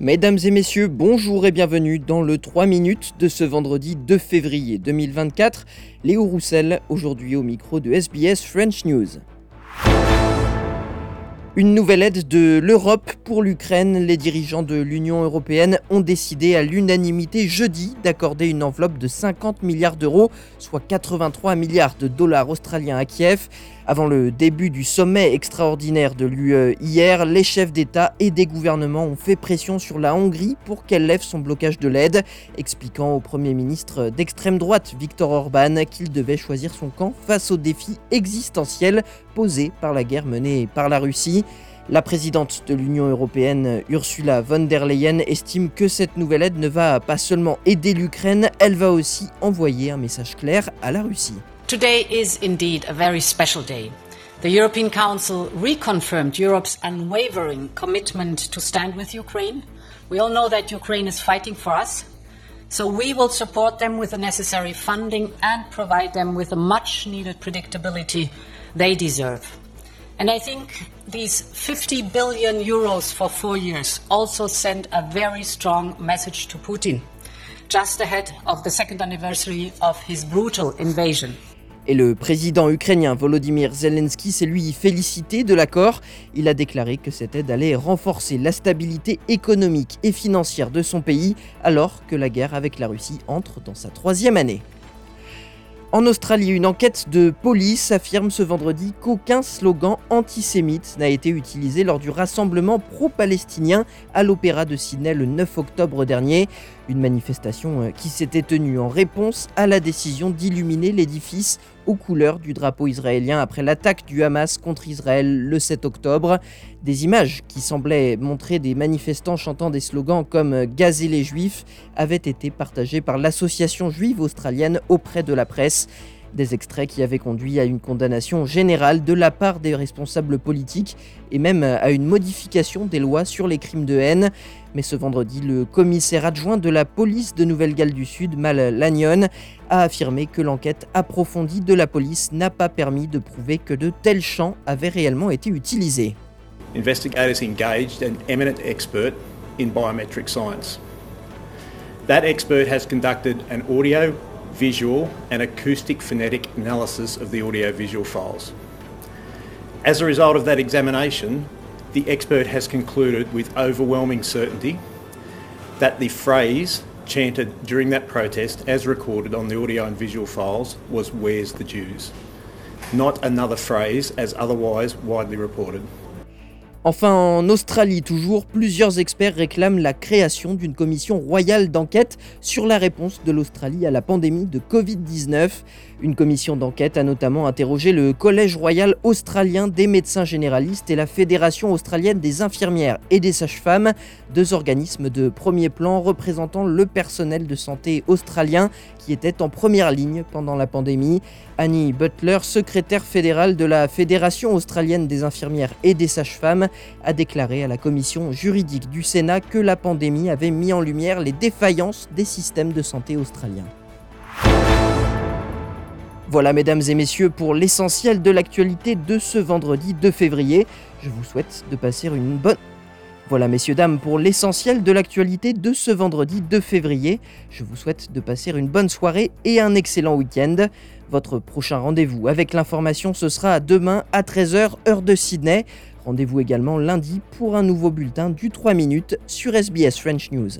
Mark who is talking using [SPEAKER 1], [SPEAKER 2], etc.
[SPEAKER 1] Mesdames et messieurs, bonjour et bienvenue dans le 3 minutes de ce vendredi 2 février 2024. Léo Roussel, aujourd'hui au micro de SBS French News. Une nouvelle aide de l'Europe pour l'Ukraine. Les dirigeants de l'Union européenne ont décidé à l'unanimité jeudi d'accorder une enveloppe de 50 milliards d'euros, soit 83 milliards de dollars australiens à Kiev. Avant le début du sommet extraordinaire de l'UE hier, les chefs d'État et des gouvernements ont fait pression sur la Hongrie pour qu'elle lève son blocage de l'aide, expliquant au Premier ministre d'extrême droite Viktor Orban qu'il devait choisir son camp face aux défis existentiels posés par la guerre menée par la Russie. La présidente de l'Union européenne, Ursula von der Leyen, estime que cette nouvelle aide ne va pas seulement aider l'Ukraine, elle va aussi envoyer un message clair à la Russie.
[SPEAKER 2] Today is indeed a very special day. The European Council reconfirmed Europe's unwavering commitment to stand with Ukraine. We all know that Ukraine is fighting for us, so we will support them with the necessary funding and provide them with the much needed predictability they deserve. And I think these 50 billion euros for four years also send a very strong message to Putin, just ahead of the second anniversary of his brutal invasion.
[SPEAKER 1] Et le président ukrainien Volodymyr Zelensky s'est lui félicité de l'accord. Il a déclaré que cette aide allait renforcer la stabilité économique et financière de son pays alors que la guerre avec la Russie entre dans sa troisième année. En Australie, une enquête de police affirme ce vendredi qu'aucun slogan antisémite n'a été utilisé lors du rassemblement pro-palestinien à l'Opéra de Sydney le 9 octobre dernier. Une manifestation euh, qui s'était tenue en réponse à la décision d'illuminer l'édifice aux couleurs du drapeau israélien après l'attaque du Hamas contre Israël le 7 octobre. Des images qui semblaient montrer des manifestants chantant des slogans comme Gazer les Juifs avaient été partagées par l'association juive australienne auprès de la presse. Des extraits qui avaient conduit à une condamnation générale de la part des responsables politiques et même à une modification des lois sur les crimes de haine. Mais ce vendredi, le commissaire adjoint de la police de Nouvelle-Galles du Sud, Mal Lanyon, a affirmé que l'enquête approfondie de la police n'a pas permis de prouver que de tels chants avaient réellement été utilisés.
[SPEAKER 3] Investigators engaged an eminent expert in biometric science. That expert has conducted an audio visual, and acoustic phonetic analysis of the audio-visual files. As a result of that examination, the expert has concluded with overwhelming certainty that the phrase chanted during that protest, as recorded on the audio and visual files, was Where's the Jews? Not another phrase as otherwise widely reported.
[SPEAKER 1] Enfin, en Australie, toujours, plusieurs experts réclament la création d'une commission royale d'enquête sur la réponse de l'Australie à la pandémie de Covid-19. Une commission d'enquête a notamment interrogé le Collège royal australien des médecins généralistes et la Fédération australienne des infirmières et des sages-femmes, deux organismes de premier plan représentant le personnel de santé australien qui était en première ligne pendant la pandémie. Annie Butler, secrétaire fédérale de la Fédération australienne des infirmières et des sages-femmes, a déclaré à la commission juridique du Sénat que la pandémie avait mis en lumière les défaillances des systèmes de santé australiens. Voilà mesdames et messieurs pour l'essentiel de l'actualité de ce vendredi 2 février. Je vous souhaite de passer une bonne... Voilà messieurs dames pour l'essentiel de l'actualité de ce vendredi 2 février. Je vous souhaite de passer une bonne soirée et un excellent week-end. Votre prochain rendez-vous avec l'information ce sera demain à 13h heure de Sydney. Rendez-vous également lundi pour un nouveau bulletin du 3 minutes sur SBS French News.